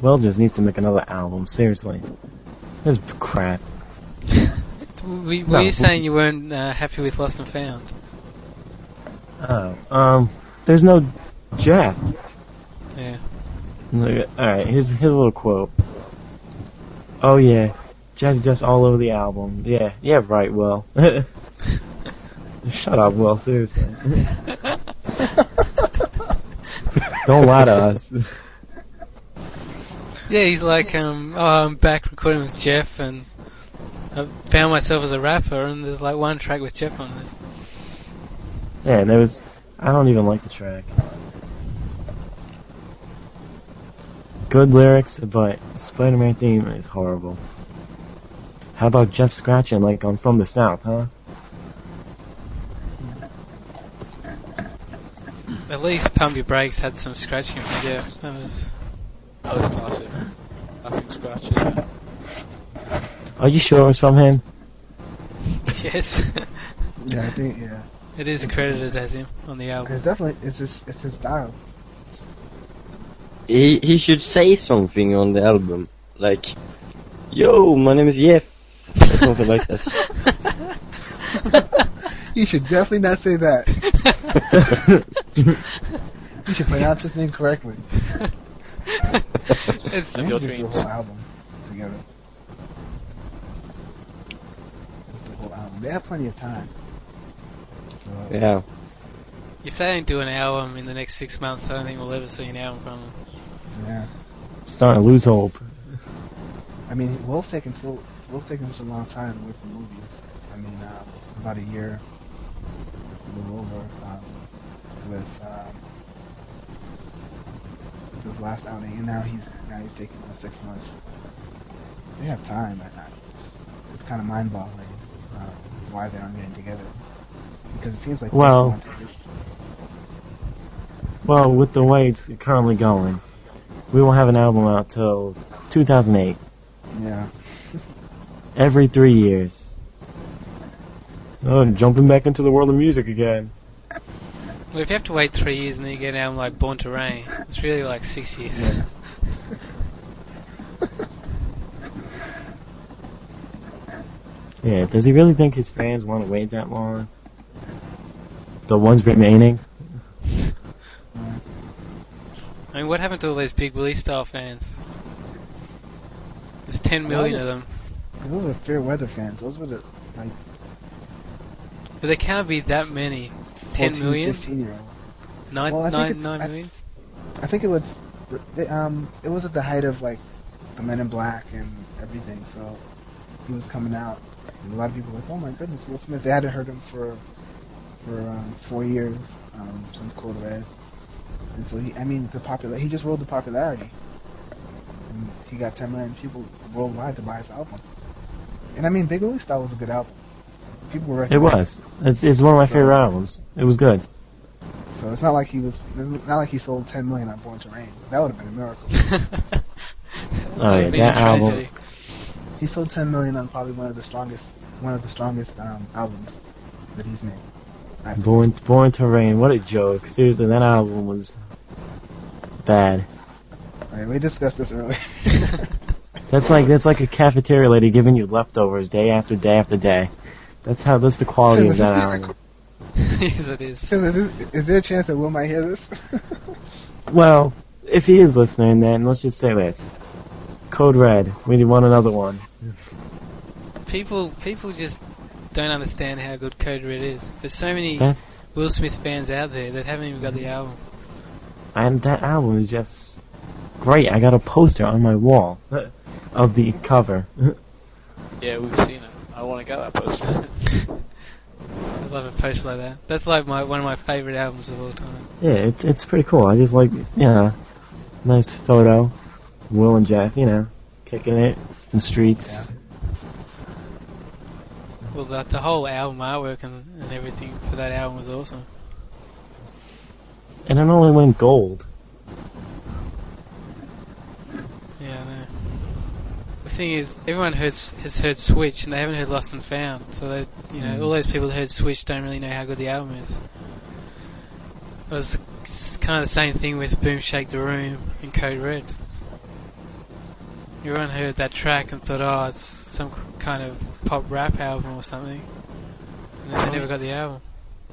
Will just needs to make another album. Seriously, this is crap. Were, were No. you saying you weren't uh, happy with Lost and Found? Oh, um, there's no Jeff. Yeah. Alright, here's, here's a little quote. Oh yeah, Jazzy just all over the album. Yeah, yeah, right, Will. Shut up, Will, seriously. Don't lie to us. Yeah, he's like, um, oh, I'm back recording with Jeff, and I found myself as a rapper, and there's like one track with Jeff on it. Yeah, and there was, I don't even like the track. Good lyrics, but Spider-Man theme is horrible. How about Jeff scratching like on From the South, huh? At least Pump Your Brakes had some scratching from Jeff. That was, That was classic. Classic scratches. Are you sure it's from him? yes, Yeah, I think yeah. it is credited as him on the album. It's definitely it's his it's his style. He he should say something on the album, like, "Yo, my name is Jeff," or something like that. You should definitely not say that. You should pronounce his name correctly. It's, Of We your should just do a dreams. whole album together. Just the whole album. They have plenty of time. So, Yeah. if they don't do an album in the next six months, I don't think we'll ever see an album from them. yeah. Starting to lose hope. I mean, Will's taking so Will's taking such a long time away from movies. I mean, uh, about a year, a little over, um, with um, with his last outing, and now he's now he's taking uh, six months. They have time, and I, it's, it's kind of mind-boggling uh, why they aren't getting together. Because it seems like Well- want to do- Well, with the way it's currently going, we won't have an album out till 2008. yeah. Every three years. Oh, jumping back into the world of music again. Well, if you have to wait three years and then you get an album like Born to Reign, it's really like six years. Yeah. Yeah, does he really think his fans want to wait that long? The ones remaining? I mean, what happened to all those Big Willie style fans? There's 10 million of them. Those are fair weather fans. Those were the like But there can't be that many. 10 14, million? 15 year old. Nine, Well, I think nine, it's- nine I- I think it was, um, it was at the height of like the Men in Black and everything. So he was coming out, and a lot of people were like, "Oh my goodness, Will Smith!" They hadn't heard him for for um, four years um, since Code Red, and so he, I mean, the popular, he just rolled the popularity, and he got 10 million people worldwide to buy his album. And I mean, Big Willie Style was a good album. People were. It was. It's, it's one of my So- favorite albums. It was good. So it's not like he was. Not like he sold 10 million on Born to Reign. That would have been a miracle. Oh, yeah, That'd be a that album- tragedy. He sold 10 million on probably one of the strongest, one of the strongest um, albums that he's made. Born, Born to Reign. What a joke. Seriously, that album was bad. I mean, we discussed this earlier. That's like that's like a cafeteria lady giving you leftovers day after day after day. That's how that's the quality Tim, of that being album. yes, it is. Tim, is, this, is there a chance that Will might hear this? Well, if he is listening, then let's just say this: Code Red. We want another one. People, people just don't understand how good Code Red is. There's so many That- Will Smith fans out there that haven't even got the album. And that album is just great. I got a poster on my wall of the cover. Yeah, we've seen it. I want to get that poster. I love a post like that. That's like my one of my favorite albums of all time. Yeah, it's it's pretty cool. I just like, you know, nice photo. Will and Jeff, you know, kicking it in the streets. Well, the, the whole album artwork and, and everything for that album was awesome. And it only went gold. Yeah, I know. The thing is, everyone heard, has heard Switch and they haven't heard Lost and Found. So they, you know, all mm. those people who heard Switch don't really know how good the album is. It was kind of the same thing with Boom Shake the Room and Code Red. everyone heard that track and thought, oh, it's some kind of pop rap album or something. And then they never got the album.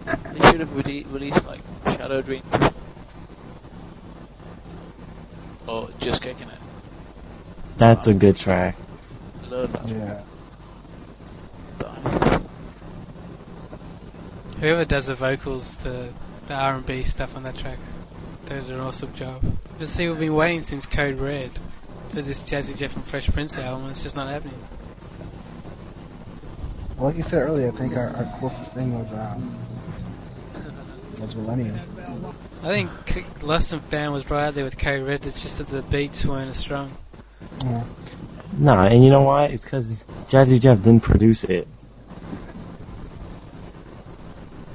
They should have rele- released like Shadow Dreams. Or Just Kicking It. That's a good track. Love that. Yeah. But I mean, Whoever does the vocals, the the R&B stuff on that track, they did an awesome job. But see, we've been waiting since Code Red for this Jazzy Jeff and Fresh Prince album, and it's just not happening. Well, like you said earlier, I think our, our closest thing was um was Willennium. I think C- Lost and Found was right out there with Code Red. It's just that the beats weren't as strong. Yeah. Nah, and you know why? It's because Jazzy Jeff didn't produce it.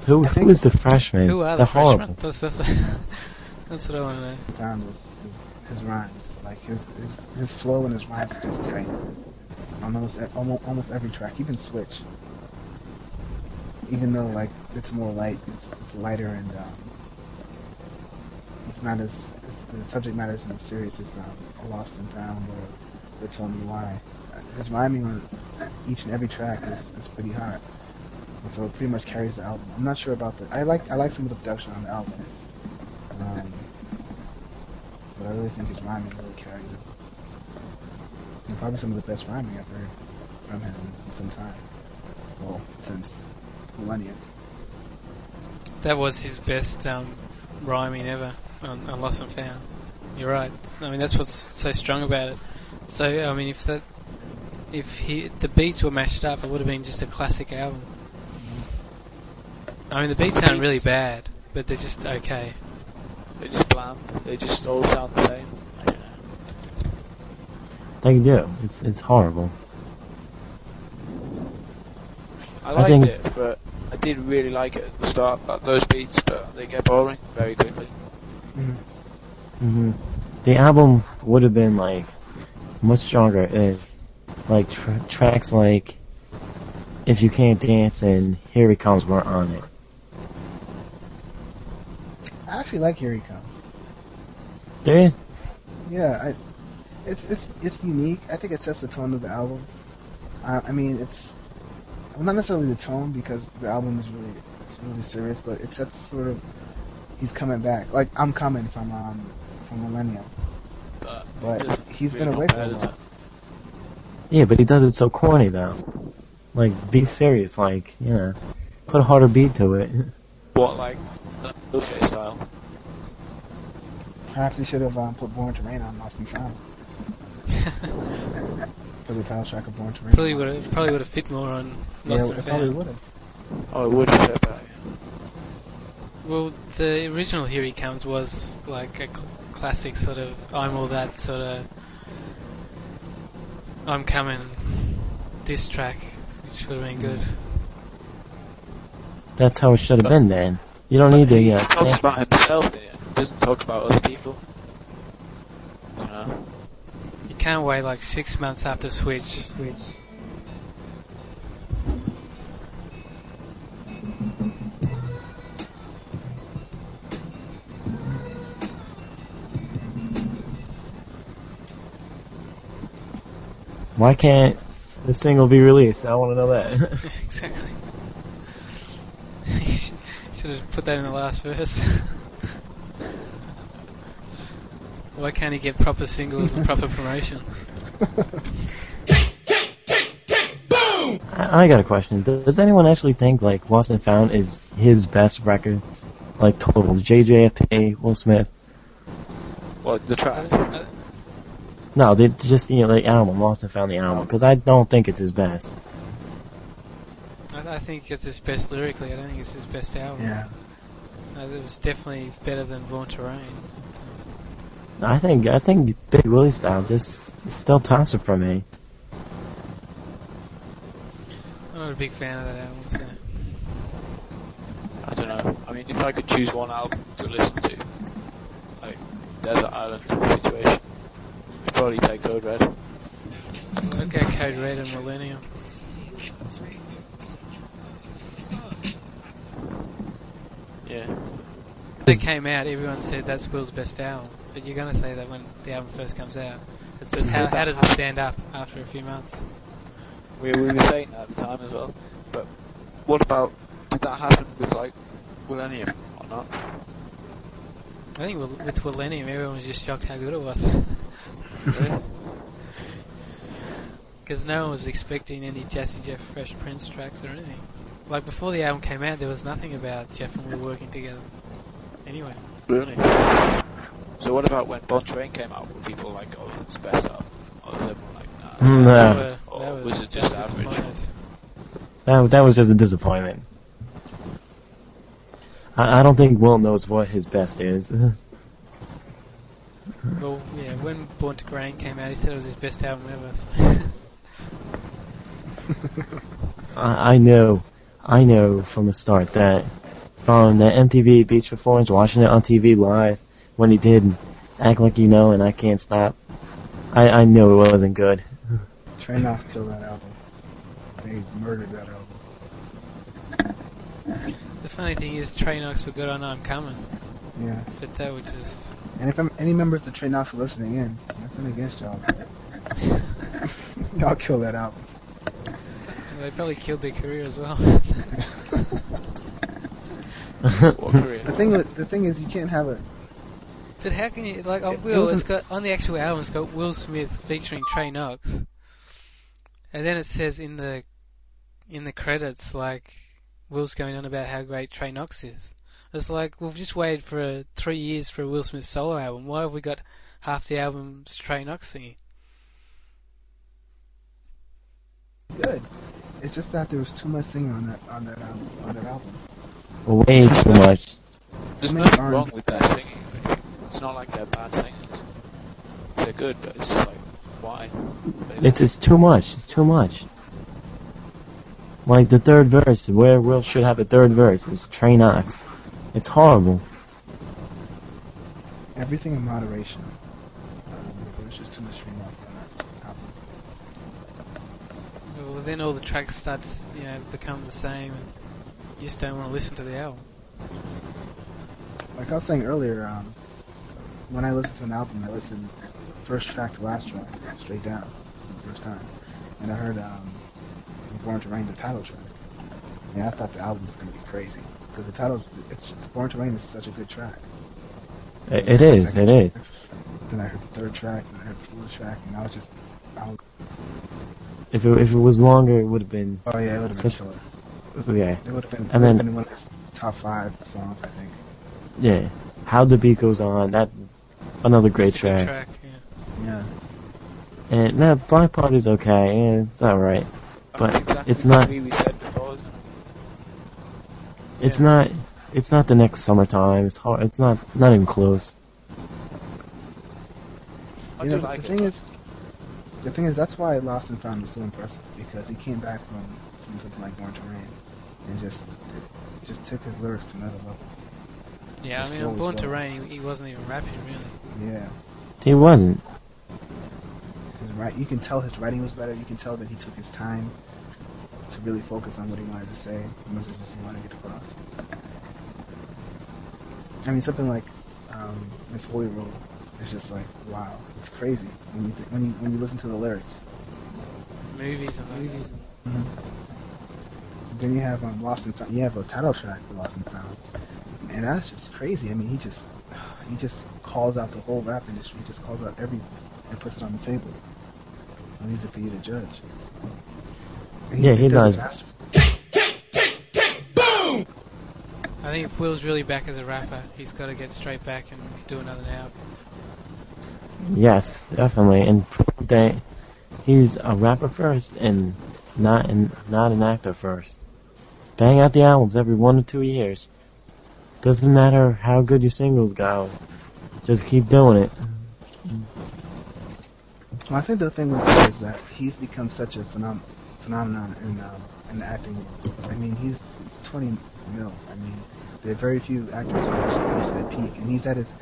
Who I who think- is the freshman? Who are They're the freshmen? That's, that's, that's what I want to know. Found was his, his rhymes, like his, his his flow and his rhymes are just tight. Almost almost almost every track, even Switch. Even though like it's more light, it's it's lighter and um, it's not as it's, the subject matter in the series is um, Lost and Found or, or Tell Me Why. His rhyming on each and every track is, is pretty hot, and so it pretty much carries the album. I'm not sure about the I like I like some of the production on the album. Um, but I really think his rhyming really carried it. And probably some of the best rhyming I've heard from him in some time. Well, since Willennium. That was his best um, rhyming ever on, on Lost and Found. You're right. I mean, that's what's so strong about it. So, I mean, if that, if he, the beats were mashed up, it would have been just a classic album. I mean, the beats aren't really bad, but they're just okay. They're just bland. They just all sound the same. I don't. They do. It's it's horrible. I I liked think- it, but I did really like it at the start, like those beats, but they get boring very quickly. Hmm The album would have been like much stronger if like tra- tracks like "If You Can't Dance" and "Here He Comes" weren't on it. I actually like Here He Comes. Do you? Yeah, I, it's it's it's unique. I think it sets the tone of the album. Uh, I mean, it's well, not necessarily the tone because the album is really it's really serious, but it sets sort of he's coming back. Like I'm coming from um from Willennium, But, but it doesn't he's really been away not for a while. Yeah, but he does it so corny though. Like, be serious. Like, you know, put a harder beat to it. What, like, Milkshake style? Perhaps he should have um, put Born to Reign on Lost and Found for the title track of Born to Reign. probably would have probably would have fit more on Yeah, Lost it and probably would have. Oh, it would have fit better. Well, the original Here He Comes was like a cl- classic sort of I'm all that sort of I'm coming diss track, which would have been good. That's how it should have been then. You don't need he the uh, talks about himself in it. He doesn't talk about other people. You know? You can't wait like six months after Switch. Why can't the single be released? I want to know that. exactly. Should have put that in the last verse. Why can't he get proper singles and proper promotion? I, I got a question. Does anyone actually think like Lost and Found is his best record? Like total, JJFP, Will Smith. What, the track? Uh, No, they just the like album, Lost and Found the album, because I don't think it's his best. I, I think it's his best lyrically. I don't think it's his best album. Yeah. It was definitely better than Born to Reign. I think I think Big Willie style just still tops it for me. I'm not a big fan of that album. So. I don't know. I mean, if I could choose one album to listen to, like Desert Island situation, I'd probably take Code Red. Go Code Red and Willennium. Yeah. When it came out, everyone said that's Will's best album. but you're gonna say that when the album first comes out. It's how, how does it stand up after a few months? We, we were saying that at the time as well. But what about, did that happen with like Willennium or not? I think with Willennium, everyone was just shocked how good it was. Really? Because no one was expecting any Jazzy Jeff Fresh Prince tracks or anything. Like before the album came out, there was nothing about Jeff and Will working together. Anyway, Really? So what about when Born to Reign came out? Were people like, oh, it's the best album? Or was everyone like, nah? it's No. not? were, Or they were was it just average? That that was just a disappointment. I, I don't think Will knows what his best is. Well, yeah, when Born to Reign came out, he said it was his best album ever. I, I know, I know from the start that from the MTV Beach Performance, watching it on TV live when he did Act Like You Know and I Can't Stop, I, I knew it wasn't good. Tra-Knox killed that album. They murdered that album. the funny thing is, Tra-Knox for Good I Know I'm Coming, Yeah. but they were just. And if I'm, any members of Tra-Knox are listening in, nothing against y'all. but y'all killed that album. They probably killed their career as well. What career? The thing, the thing is, you can't have a. But how can you like on It- it Will? It's wasn't- got on the actual album. It's got Will Smith featuring Tra-Knox, and then it says in the in the credits like Will's going on about how great Tra-Knox is. It's like we've just waited for uh, three years for a Will Smith solo album. Why have we got half the album's Tra-Knox singing? Good. It's just that there was too much singing on that on that album. On that album. Way too much. There's nothing wrong with their singing. It's not like they're bad singers. They're good, but it's just like, why? It's it's too much. It's too much. Like the third verse, where Will should have a third verse, is Tra-Knox. It's horrible. Everything in moderation. Um, there was just too much Tra-Knox on that album. Well, then all the tracks start to, you know become the same, and you just don't want to listen to the album. Like I was saying earlier, um, when I listen to an album, I listen first track to last track, straight down, for the first time. And I heard um, Born to Reign, the title track. And I thought the album was going to be crazy. Because the title, it's, it's Born to Reign is such a good track. It, it is. Second It is. track, Then I heard the third track, and I heard the fourth track, and I was just, I was, If it if it was longer, it would have been. oh yeah, it would have been Such- killer. Oh, yeah. It would have been, And then- been one of his top five songs, I think. Yeah. How the beat goes on. That another great It's a good track. track. Yeah. Yeah. And that Block Party's okay. Yeah, it's alright. that's but exactly it's not- what we said before, isn't it? It's Yeah. not. It's not the next summertime. It's hard. It's not. Not even close. I you know, like the it. thing is, the thing is, that's why Lost and Found was so impressive because he came back from, from something like Born to Reign and just it just took his lyrics to another level. Yeah, I mean, on was Born to well. Rain, he, he wasn't even rapping really. Yeah, He wasn't. his right. You can tell his writing was better. You can tell that he took his time to really focus on what he wanted to say, the messages he wanted to get across. I mean, something like um, Miss Holy Road is just like wow, it's crazy when you th- when you when you listen to the lyrics. Movies and movies. Then you have um, Lost and Found. You have a title track for Lost and Found, and that's just crazy. I mean, he just he just calls out the whole rap industry. He just calls out everyone and puts it on the table. And leaves it for you to judge. And Yeah, he does. it masterfully. I think if Will's really back as a rapper, he's got to get straight back and do another album. Yes, definitely, and prove that he's a rapper first and not and not an actor first. Bang out the albums every one or two years. Doesn't matter how good your singles go. Just keep doing it. Well, I think the thing with him is that he's become such a phenom- phenomenon in um, in the acting. I mean, he's, he's 20 mil. I mean, there are very few actors who actually reach that peak, and he's at his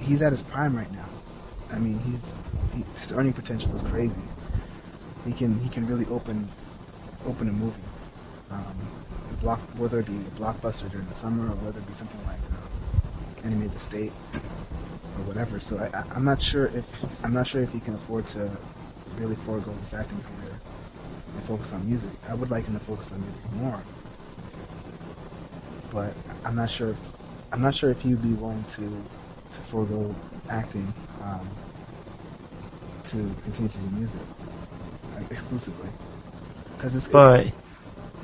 he's at his prime right now. I mean, he's he, his earning potential is crazy. He can he can really open open a movie, um, a block whether it be a blockbuster during the summer or whether it be something like uh, the State. or whatever. So I, I, I'm not sure if I'm not sure if he can afford to really forego his acting career focus on music. I would like him to focus on music more, but I'm not sure if I'm not sure if he'd be willing to to forego acting um, to continue to do music like, exclusively. Because it's it- But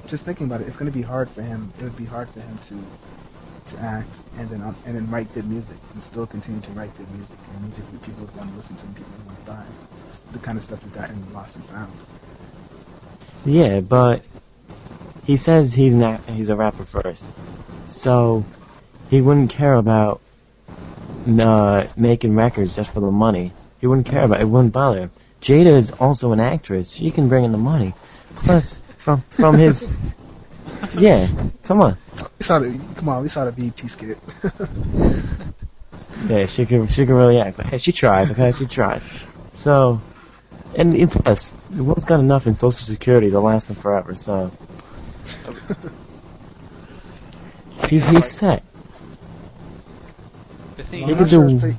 just thinking about it, it's going to be hard for him. It would be hard for him to to act and then um, and then write good music and still continue to write good music and music that people would want to listen to and people would want to buy. It's the kind of stuff you got in Lost and Found. Yeah, but he says he's not he's a rapper first, so he wouldn't care about uh, making records just for the money. He wouldn't care about it. Wouldn't bother him. Jada is also an actress. She can bring in the money. Plus, from from his yeah, come on. We saw the come on, we saw the BET skit. Yeah, she can she can really act. But hey, she tries. Okay, she tries. So, and, and plus, Will's got enough in Social Security to last him forever. So he's he's set. The thing He I'm could is, not sure do- if they-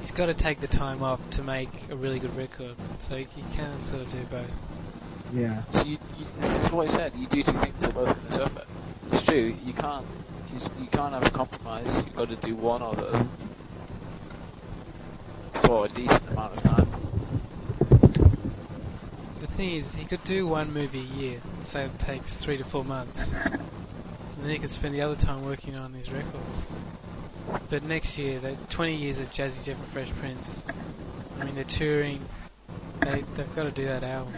he's got to take the time off to make a really good record, so he can't sort of do both. yeah. So you, you, this is what he said. You do two things at both in the surfer. It's true. You can't. You, you can't have a compromise. You've got to do one or the other for a decent amount of time. The thing is, he could do one movie a year, say it takes three to four months, and then he could spend the other time working on his records. But next year, the 20 years of Jazzy Jeff and Fresh Prince, I mean, they're touring, they, they've got to do that album.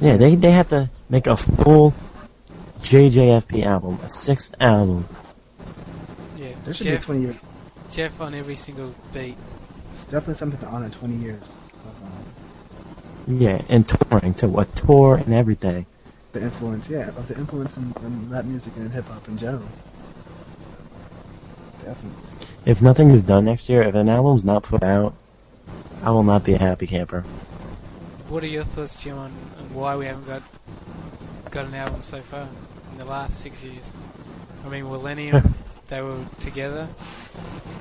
Yeah, they they have to make a full JJFP album, a sixth album. Yeah, There should Jeff, be a 20 year. Jeff on every single beat. It's definitely something to honor 20 years of um, Yeah, and touring too, a tour and everything. the influence. Yeah, of the influence in, in rap music and in hip hop in general. Definitely. If nothing is done next year, if an album's not put out, I will not be a happy camper. What are your thoughts, Jim, on, on why we haven't got got an album so far in the last six years? I mean, Willennium, they were together.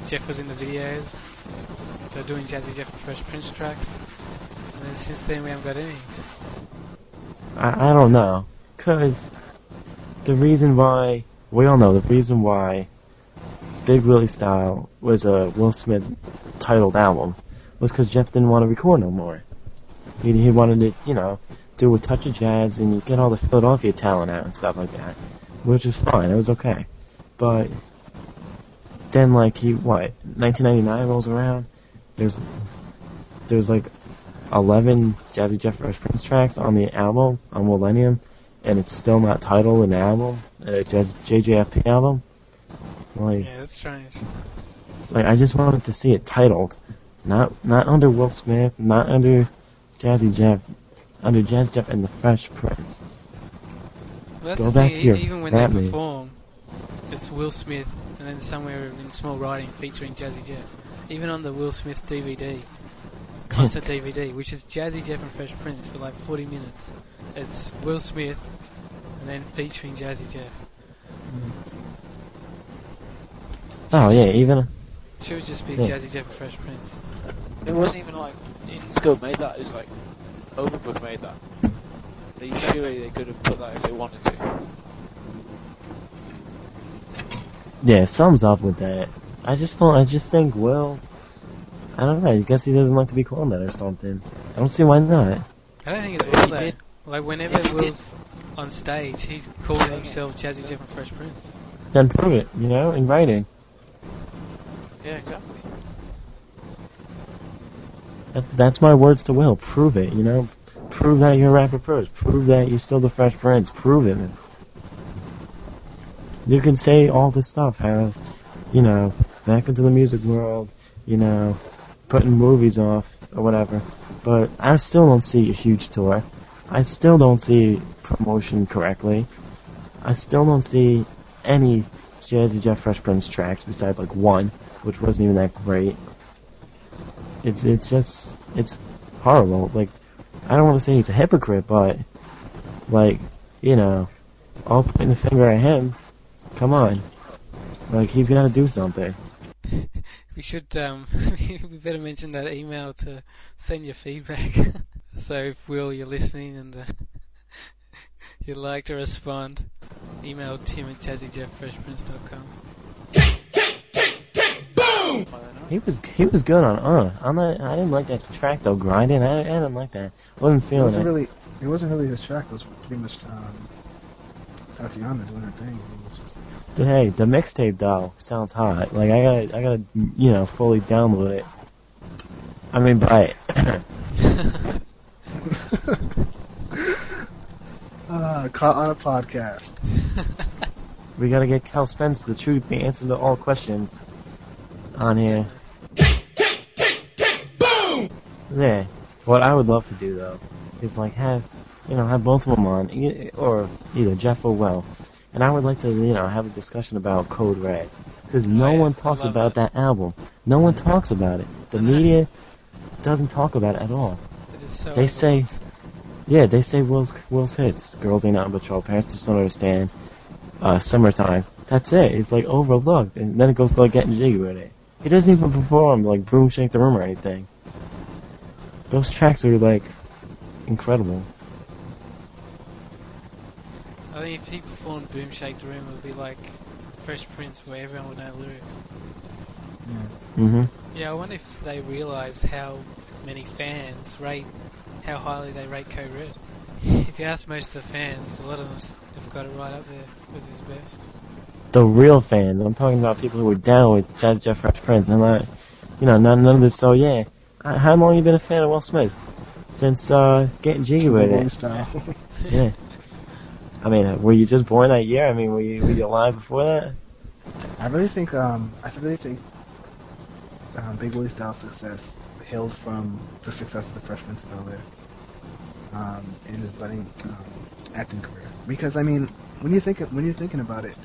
Jeff was in the videos. They're doing Jazzy Jeff and Fresh Prince tracks. Then since then, we haven't got any. I, I don't know. Cause the reason why, we all know the reason why Big Willie Style was a Will Smith titled album was cause Jeff didn't want to record no more. He, he wanted to, you know, do a touch of jazz and you get all the Philadelphia talent out and stuff like that. Which is fine, it was okay. But then like he, what, 1999 rolls around, there's, there's like 11 Jazzy Jeff Fresh Prince tracks on the album on Willennium, and it's still not titled an album, a Jazz, JJFP album. Like, Yeah, that's strange. like I just wanted to see it titled, not not under Will Smith, not under Jazzy Jeff, under Jazz Jeff and the Fresh Prince. Well, that's Go the back thing, to your even when rap they perform, it's Will Smith and then somewhere in small writing featuring Jazzy Jeff. Even on the Will Smith DVD, concert DVD, which is Jazzy Jeff and Fresh Prince for like 40 minutes. It's Will Smith and then featuring Jazzy Jeff. Oh yeah, even Should would just be Yeah. Jazzy Jeff and Fresh Prince. It wasn't even like Interscope made that. It was like Overbrook made that. They surely they could have put that if they wanted to. yeah, sums up with that. I just don't. I just think Will. I don't know. I guess he doesn't like to be called that or something. I don't see why not. I don't think it's If Will he that. did- Like whenever if he did- Will's on stage, he's calling himself Jazzy Jeff and Fresh Prince. Then prove it, you know, in writing. Yeah, exactly. That's that's my words to Will. Prove it, you know. Prove that you're a rapper first. Prove that you're still the Fresh Prince. Prove it. Man. You can say all this stuff, how, you know, back into the music world, you know, putting movies off or whatever. But I still don't see a huge tour. I still don't see promotion correctly. I still don't see any Jazzy Jeff Fresh Prince tracks besides like one, which wasn't even that great. It's it's just it's horrible. Like I don't want to say he's a hypocrite, but like you know, all pointing the finger at him. Come on, like he's got to do something. we should um, we better mention that email to send your feedback. so if Will you're listening and uh, you'd like to respond, email Tim at don't. He was he was good on uh. I'm not, I didn't like that track though. Grinding. I, I didn't like that. wasn't feeling It feeling wasn't it. really. It wasn't really his track. It was pretty much um, Tatiana doing her thing. Just, Hey, the mixtape though sounds hot. Like I gotta I gotta you know fully download it. I mean buy it. uh, caught on a podcast. we gotta get Cal Spence the truth, the answer to all questions on here. Boom. Yeah. What I would love to do though is like have you know have both of them on, e- or either Jeff or Well, and I would like to you know have a discussion about Code Red because no Oh, yeah. one talks about that. album. No one talks about it. The media doesn't talk about it at all. It is so They say, yeah, they say Will's Will's hits. Girls ain't nothing but trouble. Parents just don't understand. Uh, summertime. That's it. It's like overlooked, and then it goes to like getting jiggy with it. He doesn't even perform like Boom Shake the Room or anything. Those tracks are like incredible. I think if he performed Boom Shake the Room, it would be like Fresh Prince, where everyone would know the lyrics. Yeah. hmm Yeah, I wonder if they realise how many fans rate, how highly they rate Code Red. If you ask most of the fans, a lot of them have got it right up there with his best. The real fans. I'm talking about people who are down with Jazz Jeff Fresh Prince, and not, you know, none, none of this. So yeah, Uh, how long you been a fan of Will Smith? Since uh, getting jiggy with it. Yeah. I mean, uh, were you just born that year? I mean, were you, were you alive before that? I really think um, I really think um, Big Willie Styles' success hailed from the success of the Fresh Prince of Bel Air um, in his budding um, acting career. Because I mean, when you think when you're thinking about it,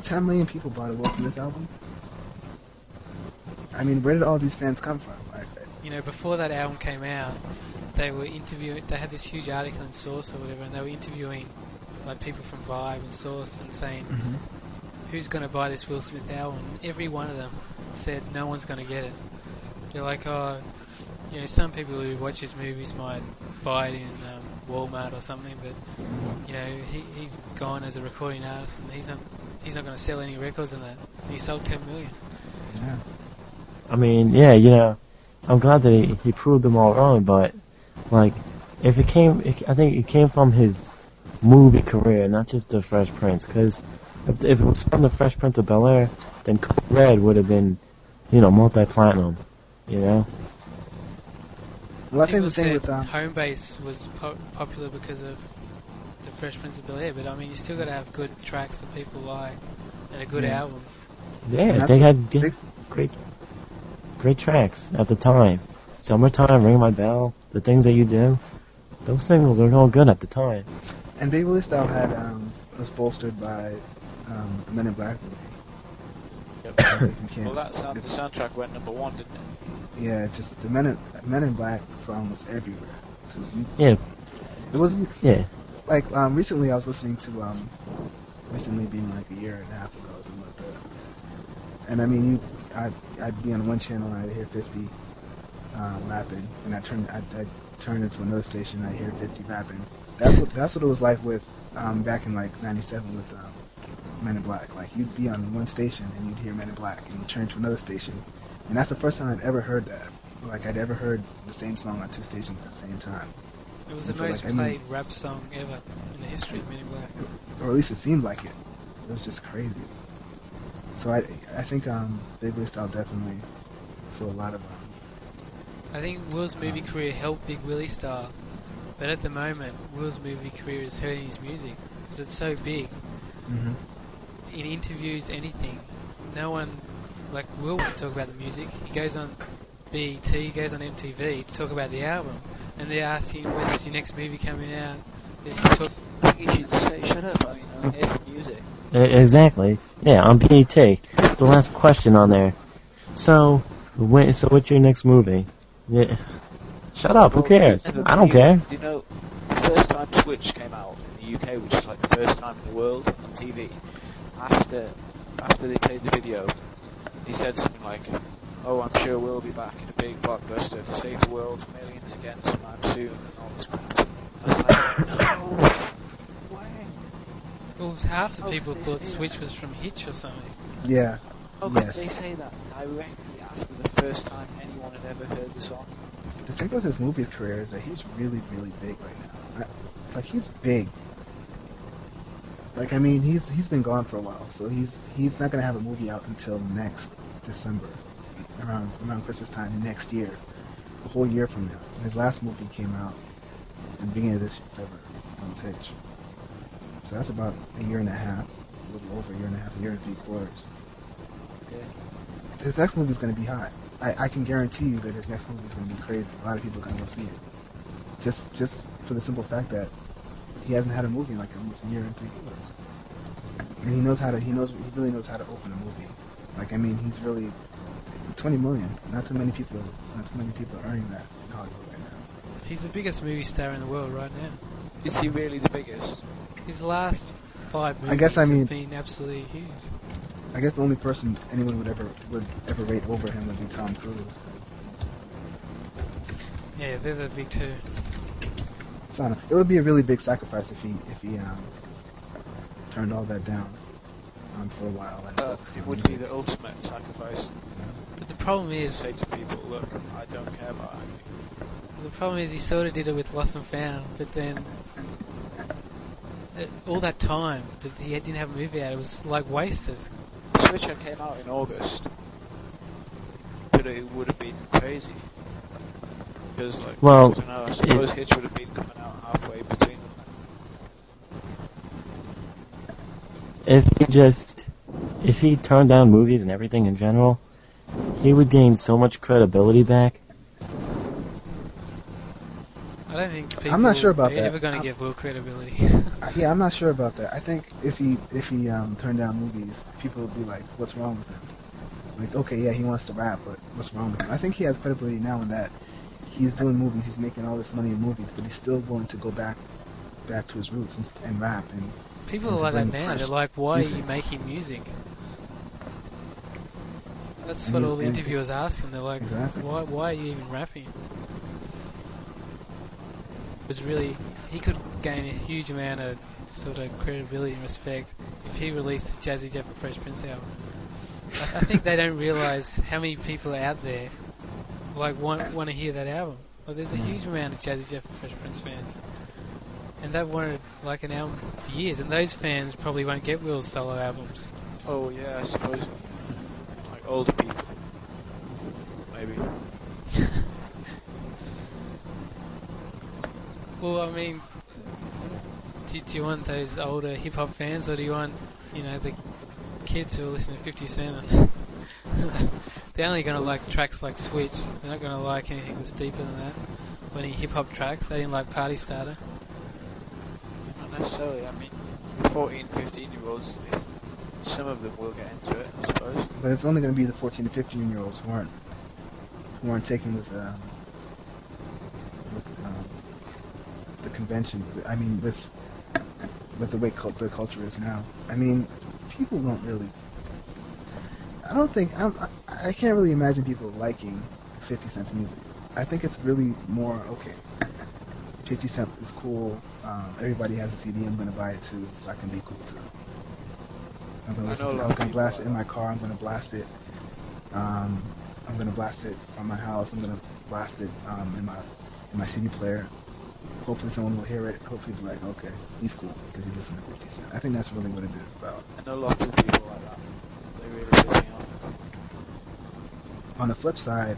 10 million people bought a Will Smith album. I mean, where did all these fans come from? Like, You know, before that album came out, they were interviewing. They had this huge article in Source or whatever, and they were interviewing like people from Vibe and Source and saying, "Who's going to buy this Will Smith album?" And every one of them said, "No one's going to get it." They're like, "Oh, you know, some people who watch his movies might buy it in um, Walmart or something, but you know, he, he's gone as a recording artist, and he's not he's not going to sell any records on that. He sold 10 million. yeah. I mean, yeah, you know, I'm glad that he, he proved them all wrong, but like, if it came, it, I think it came from his movie career, not just the Fresh Prince, because if, if it was from the Fresh Prince of Bel Air, then Code Red would have been, you know, multi-platinum, you know. Well, I think People the thing said with um, Home Base was po- popular because of the Fresh Prince of Bel Air, but I mean, you still got to have good tracks that people like and a good Yeah. album. Yeah, they had g- big- great, great tracks at the time. Summertime, Ring My Bell, the things that you do, those singles were all good at the time. And Big Willie Style had um, was bolstered by um, Men in Black movie. Yep. Well, that sound, the soundtrack went number one, didn't it? Yeah, just the Men in Men in Black song was everywhere. So you, Yeah, it wasn't yeah. like um, recently I was listening to um, recently being like a year and a half ago or something like that. And I mean, you, I'd, I'd be on one channel and I'd hear 50 um, rapping, and I turn I'd, I'd turn into another station and I'd hear 50 rapping. That's what that's what it was like with um, back in like '97 with um, Men in Black. Like you'd be on one station and you'd hear Men in Black, and you'd turn to another station, and that's the first time I'd ever heard that. Like I'd ever heard the same song on two stations at the same time, It was And the so, most like, I mean- played rap song ever in the history of Men in Black. or at least it seemed like it. It was just crazy. So I I think um, Big Willie Style definitely for a lot of um, I think Will's movie career helped Big Willie star, but at the moment, Will's movie career is hurting his music because it's so big. mhm. In interviews, anything, no one like Will wants to talk about the music. He goes on BET, he goes on MTV to talk about the album, and they ask him when's your next movie coming out. They talk, I think you should say, shut up, I mean, I'm here for music. Exactly. Yeah, on BET. It's the last question on there. So, when, so what's your next movie? Yeah. Shut up. Who cares? I don't believed- care. Do you know, the first time Switch came out in the UK, which is like the first time in the world on TV, after after they played the video, he said something like, oh, I'm sure we'll be back in a big blockbuster to save the world, millions again sometime soon, and all this crap. I was like, no. Well, half the Oh, people they thought say Switch that. was from Hitch or something. Yeah. Oh, 'cause Yes. they say that directly after the first time anyone had ever heard the song. The thing with his movie career is that he's really, really big right now. I, like he's big. Like I mean, he's he's been gone for a while, so he's he's not gonna have a movie out until next December, around around Christmas time next year, a whole year from now. And his last movie came out in the beginning of this February. On Hitch. So that's about a year and a half, a little over a year and a half, a year and three quarters. Yeah. His next movie's gonna be hot. I, I can guarantee you that his next movie is gonna be crazy. A lot of people are gonna go see it. Just just for the simple fact that he hasn't had a movie in like almost a year and three quarters. And he knows how to he knows he really knows how to open a movie. Like I mean he's really twenty million. Not too many people not too many people are earning that in Hollywood right now. He's the biggest movie star in the world right now. Is he really the biggest? His last five movies I guess I mean- have been absolutely huge. I guess the only person anyone would ever would ever rate over him would be Tom Cruise. Yeah, they're the big two. So know. it would be a really big sacrifice if he if he um turned all that down um, for a while and Uh, it would be the ultimate sacrifice But the problem to is, say to people, look, I don't care about acting. the problem is he sort of did it with Lost and Found, but then uh, all that time that he didn't have a movie out, it was like wasted. Switch had came out in August, but it would have been crazy. Because, like, Well, I don't know, I suppose Hitch would have been coming out halfway between them. If he just, if he turned down movies and everything in general, he would gain so much credibility back. I don't think people I'm not sure about are that. ever going to I'm- give Will credibility. Yeah, I'm not sure about that. I think if he if he um, turned down movies, people would be like, "What's wrong with him?" Like, okay, yeah, he wants to rap, but what's wrong with him? I think he has credibility now in that he's doing movies, he's making all this money in movies, but he's still willing to go back back to his roots and, and rap. And People And are like that now. They're like, why are you making music? That's what all the interviewers ask him. They're like, Exactly. why, why are you even rapping? It was really, he could gain a huge amount of sort of credibility and respect if he released the Jazzy Jeff and Fresh Prince album. I, I think they don't realize how many people out there like want want to hear that album. Like, there's a Mm. huge amount of Jazzy Jeff and Fresh Prince fans, and they've wanted like an album for years. And those fans probably won't get Will's solo albums. Oh, yeah, I suppose. Like, older people. Maybe. Well, I mean, do, do you want those older hip hop fans, or do you want, you know, the kids who are listening to 50 Cent? They're only going to like tracks like Switch. They're not going to like anything that's deeper than that. Or any hip hop tracks. They didn't like Party Starter. Not necessarily, I mean, 14, 15 year olds, if some of them will get into it, I suppose. but it's only going to be the 14 to 15 year olds who aren't who aren't taking with um, with um, the convention. I mean, with with the way cult- the culture is now. I mean, people don't really. I don't think I'm, I, I can't really imagine people liking 50 Cent's music. I think it's really more okay. 50 Cent is cool. Um, everybody has a CD. I'm gonna buy it too, so I can be cool too. I'm gonna listen to I'm gonna blast it in my car. I'm gonna blast it. Um, I'm gonna blast it from my house. I'm gonna blast it um, in my in my CD player. Hopefully someone will hear it. Hopefully be like, okay, he's cool because he's listening to 50 Cent. I think that's really what it is about. I know lots of people like that. They really piss me off. On the flip side,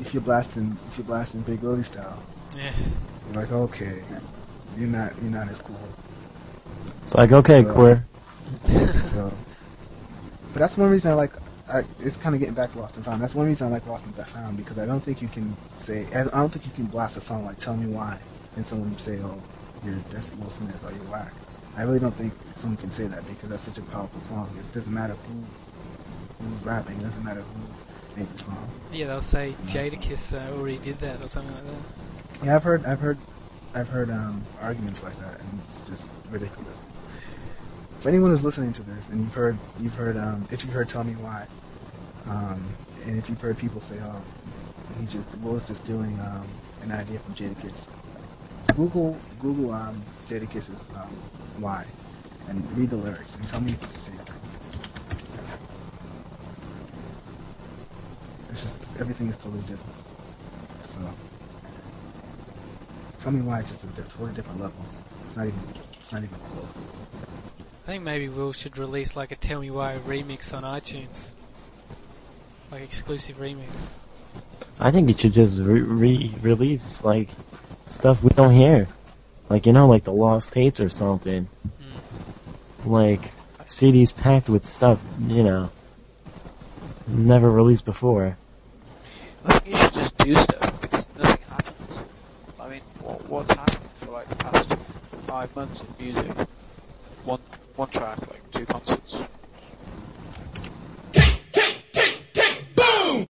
if you're blasting if you're blasting Big Willie style, Yeah. you're like, okay, you're not you're not as cool. It's like, okay, So- queer. So, but that's one reason I like. I, it's kind of getting back to Lost and Found. That's one reason I like Lost and Found because I don't think you can say. I don't think you can blast a song like "Tell Me Why" and someone say, "Oh, you're that's Will Smith or you're whack." I really don't think someone can say that because that's such a powerful song. It doesn't matter who who's rapping. It doesn't matter who made the song. Yeah, they'll say Jadakiss uh, already did that or something like that. Yeah, I've heard, I've heard, I've heard um, arguments like that, and it's just ridiculous. If anyone who's listening to this, and you've heard, you've heard, um, if you've heard "Tell Me Why," Um, and if you've heard people say, "Oh, he just Will's just stealing um, an idea from Jadakiss," Google Google um, Jadakiss's um, "Why" and read the lyrics and tell me if it's the same thing. It's just everything is totally different. So tell me why it's just a totally different level. It's not even it's not even close. I think maybe Will should release like a Tell Me Why remix on iTunes. Like exclusive remix. I think it should just re- re- release like stuff we don't hear, like you know, like the lost tapes or something. Mm. Like CDs packed with stuff, you know, never released before. I think you should just do stuff because nothing happens. I mean, what, what's happened for like the past five months in music? One one track, like two concerts,